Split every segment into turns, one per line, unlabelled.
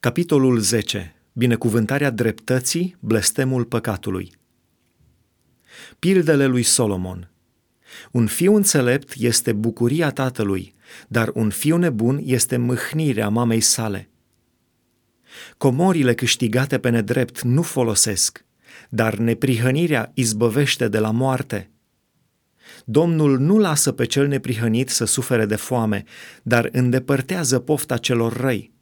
Capitolul 10. Binecuvântarea dreptății, blestemul păcatului. Pildele lui Solomon. Un fiu înțelept este bucuria tatălui, dar un fiu nebun este mâhnirea mamei sale. Comorile câștigate pe nedrept nu folosesc, dar neprihănirea izbăvește de la moarte. Domnul nu lasă pe cel neprihănit să sufere de foame, dar îndepărtează pofta celor răi.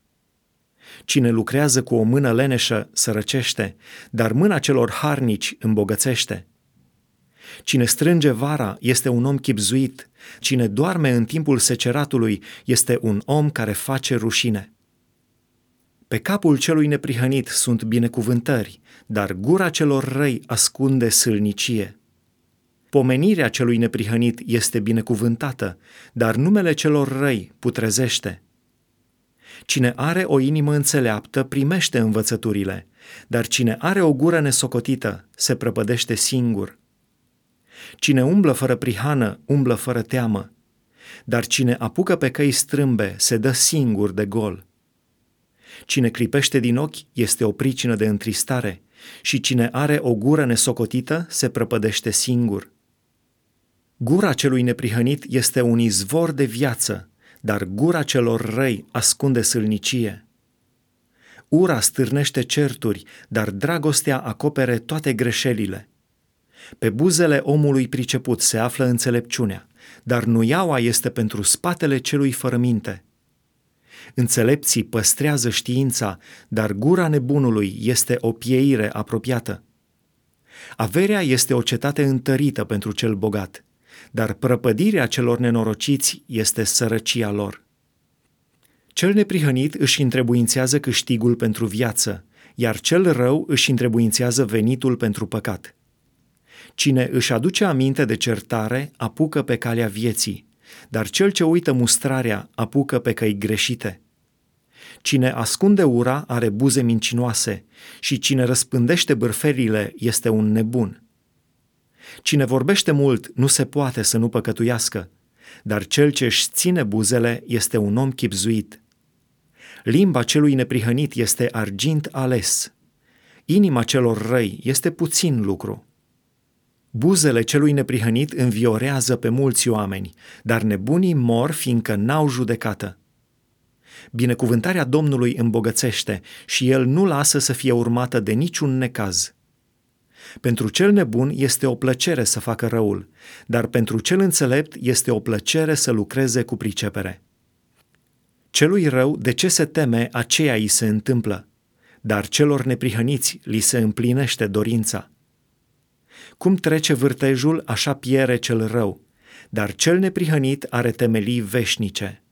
Cine lucrează cu o mână leneșă sărăcește, dar mâna celor harnici îmbogățește. Cine strânge vara este un om chipzuit, cine doarme în timpul seceratului este un om care face rușine. Pe capul celui neprihănit sunt binecuvântări, dar gura celor răi ascunde sâlnicie. Pomenirea celui neprihănit este binecuvântată, dar numele celor răi putrezește. Cine are o inimă înțeleaptă primește învățăturile, dar cine are o gură nesocotită se prăpădește singur. Cine umblă fără prihană, umblă fără teamă, dar cine apucă pe căi strâmbe se dă singur de gol. Cine clipește din ochi este o pricină de întristare și cine are o gură nesocotită se prăpădește singur. Gura celui neprihănit este un izvor de viață, dar gura celor răi ascunde sâlnicie. Ura stârnește certuri, dar dragostea acopere toate greșelile. Pe buzele omului priceput se află înțelepciunea, dar nuiaua este pentru spatele celui fără minte. Înțelepții păstrează știința, dar gura nebunului este o pieire apropiată. Averea este o cetate întărită pentru cel bogat, dar prăpădirea celor nenorociți este sărăcia lor. Cel neprihănit își întrebuințează câștigul pentru viață, iar cel rău își întrebuințează venitul pentru păcat. Cine își aduce aminte de certare apucă pe calea vieții, dar cel ce uită mustrarea apucă pe căi greșite. Cine ascunde ura are buze mincinoase și cine răspândește bârferile este un nebun. Cine vorbește mult nu se poate să nu păcătuiască, dar cel ce își ține buzele este un om chipzuit. Limba celui neprihănit este argint ales. Inima celor răi este puțin lucru. Buzele celui neprihănit înviorează pe mulți oameni, dar nebunii mor fiindcă n-au judecată. Binecuvântarea Domnului îmbogățește și el nu lasă să fie urmată de niciun necaz. Pentru cel nebun este o plăcere să facă răul, dar pentru cel înțelept este o plăcere să lucreze cu pricepere. Celui rău, de ce se teme, aceea îi se întâmplă, dar celor neprihăniți li se împlinește dorința. Cum trece vârtejul, așa piere cel rău, dar cel neprihănit are temelii veșnice.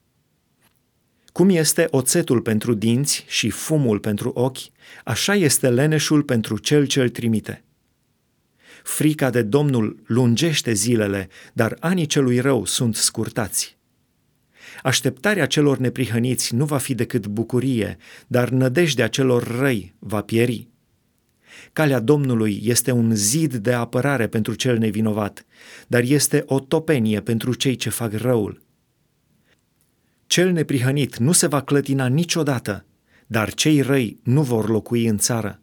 Cum este oțetul pentru dinți și fumul pentru ochi, așa este leneșul pentru cel ce îl trimite. Frica de Domnul lungește zilele, dar anii celui rău sunt scurtați. Așteptarea celor neprihăniți nu va fi decât bucurie, dar nădejdea celor răi va pieri. Calea Domnului este un zid de apărare pentru cel nevinovat, dar este o topenie pentru cei ce fac răul. Cel neprihănit nu se va clătina niciodată, dar cei răi nu vor locui în țară.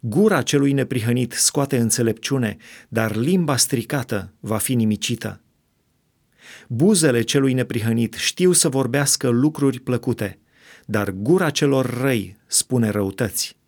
Gura celui neprihănit scoate înțelepciune, dar limba stricată va fi nimicită. Buzele celui neprihănit știu să vorbească lucruri plăcute, dar gura celor răi spune răutăți.